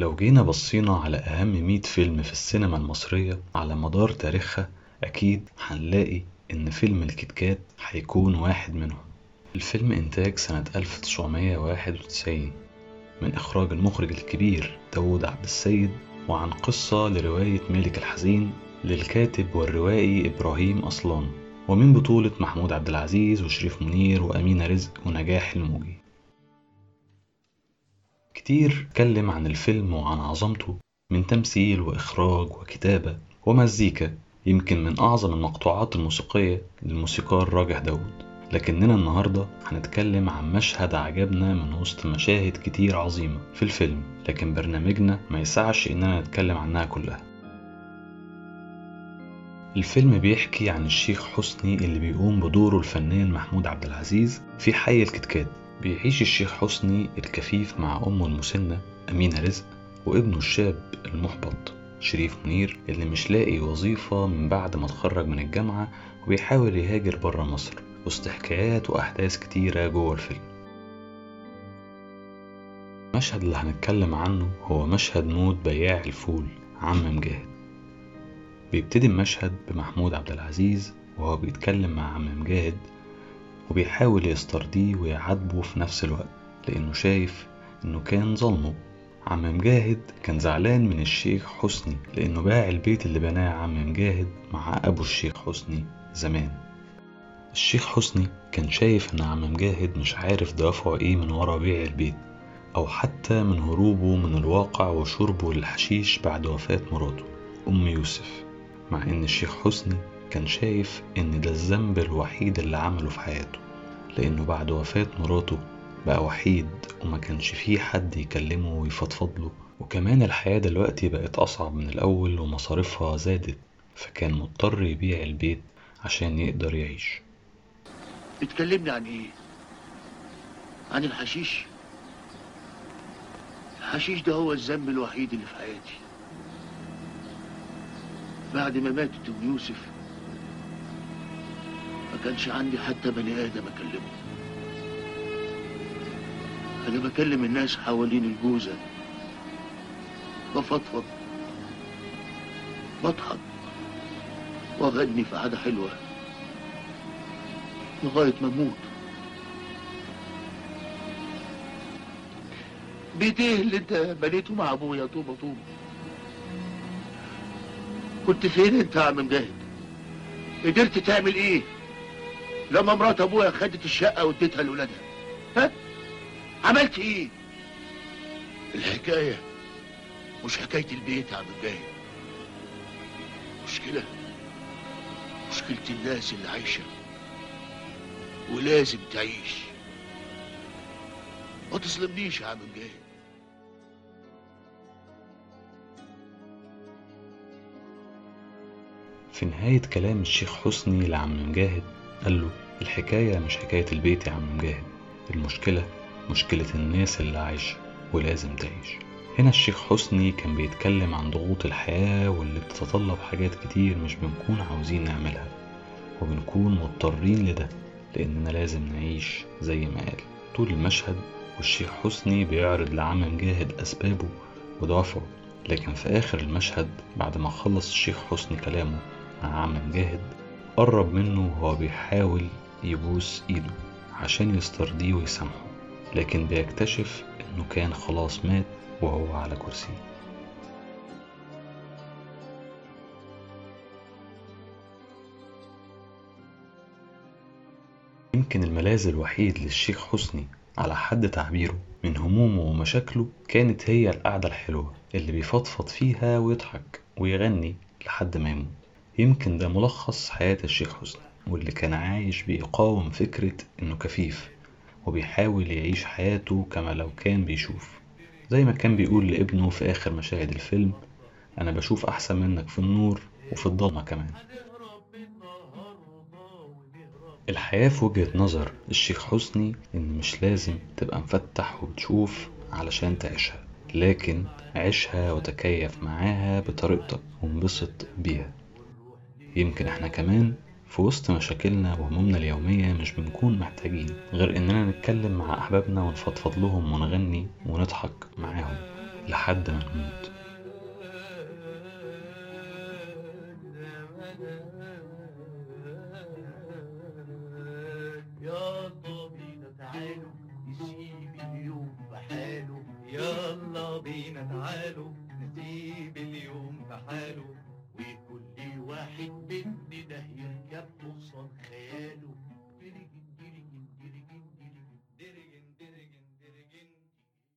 لو جينا بصينا على أهم 100 فيلم في السينما المصرية على مدار تاريخها أكيد هنلاقي إن فيلم الكيت كات هيكون واحد منهم. الفيلم إنتاج سنة 1991 من إخراج المخرج الكبير داوود عبد السيد وعن قصة لرواية ملك الحزين للكاتب والروائي إبراهيم أصلان ومن بطولة محمود عبد العزيز وشريف منير وأمينة رزق ونجاح الموجي. كتير اتكلم عن الفيلم وعن عظمته من تمثيل وإخراج وكتابة ومزيكا يمكن من أعظم المقطوعات الموسيقية للموسيقار راجح داود لكننا النهاردة هنتكلم عن مشهد عجبنا من وسط مشاهد كتير عظيمة في الفيلم لكن برنامجنا ما يسعش إننا نتكلم عنها كلها. الفيلم بيحكي عن الشيخ حسني اللي بيقوم بدوره الفنان محمود عبد العزيز في حي الكتكات. بيعيش الشيخ حسني الكفيف مع أمه المسنة أمينة رزق وابنه الشاب المحبط شريف منير اللي مش لاقي وظيفة من بعد ما اتخرج من الجامعة وبيحاول يهاجر برا مصر وسط حكايات وأحداث كتيرة جوه الفيلم. المشهد اللي هنتكلم عنه هو مشهد موت بياع الفول عم مجاهد. بيبتدي المشهد بمحمود عبد العزيز وهو بيتكلم مع عم مجاهد وبيحاول يسترضيه ويعاتبه في نفس الوقت لأنه شايف إنه كان ظلمه. عم مجاهد كان زعلان من الشيخ حسني لأنه باع البيت اللي بناه عم مجاهد مع أبو الشيخ حسني زمان. الشيخ حسني كان شايف إن عم مجاهد مش عارف دوافعه إيه من ورا بيع البيت أو حتى من هروبه من الواقع وشربه للحشيش بعد وفاة مراته أم يوسف. مع إن الشيخ حسني كان شايف إن ده الذنب الوحيد اللي عمله في حياته لأنه بعد وفاة مراته بقى وحيد وما كانش فيه حد يكلمه ويفضفض له. وكمان الحياة دلوقتي بقت أصعب من الأول ومصاريفها زادت فكان مضطر يبيع البيت عشان يقدر يعيش. بتكلمني عن إيه؟ عن الحشيش؟ الحشيش ده هو الذنب الوحيد اللي في حياتي. بعد ما ماتت أم يوسف كانش عندي حتى بني آدم أكلمه. أنا بكلم الناس حوالين الجوزة. بفضفض. بضحك. وأغني في قعدة حلوة. لغاية ما أموت. بيت إيه اللي انت بنيته مع أبويا طوبة طوبة كنت فين انت يا عم مجاهد؟ قدرت تعمل إيه؟ لما مرات أبويا خدت الشقة واديتها لولادها. ها؟ عملت إيه؟ الحكاية مش حكاية البيت يا عم مجاهد مشكلة مشكلة الناس اللي عايشة ولازم تعيش. ما تظلمنيش يا عم مجاهد في نهاية كلام الشيخ حسني لعم مجاهد قال له الحكاية مش حكاية البيت يا عم مجاهد. المشكلة مشكلة الناس اللي عايشة ولازم تعيش. هنا الشيخ حسني كان بيتكلم عن ضغوط الحياة واللي بتتطلب حاجات كتير مش بنكون عاوزين نعملها. وبنكون مضطرين لده لأننا لازم نعيش زي ما قال. طول المشهد والشيخ حسني بيعرض لعم مجاهد أسبابه ودوافعه لكن في آخر المشهد بعد ما خلص الشيخ حسني كلامه مع عم مجاهد قرب منه وهو بيحاول يبوس إيده عشان يسترضيه ويسامحه لكن بيكتشف إنه كان خلاص مات وهو على كرسي. يمكن الملاذ الوحيد للشيخ حسني على حد تعبيره من همومه ومشاكله كانت هي القعدة الحلوة اللي بيفضفض فيها ويضحك ويغني لحد ما يموت. يمكن ده ملخص حياة الشيخ حسني واللي كان عايش بيقاوم فكرة إنه كفيف وبيحاول يعيش حياته كما لو كان بيشوف. زي ما كان بيقول لابنه في آخر مشاهد الفيلم أنا بشوف أحسن منك في النور وفي الضلمة كمان. الحياة في وجهة نظر الشيخ حسني إن مش لازم تبقى مفتح وبتشوف علشان تعيشها لكن عيشها وتكيف معاها بطريقتك وانبسط بيها. يمكن إحنا كمان في وسط مشاكلنا وهمومنا اليومية مش بنكون محتاجين غير إننا نتكلم مع أحبابنا ونفضفض لهم ونغني ونضحك معاهم لحد ما نموت.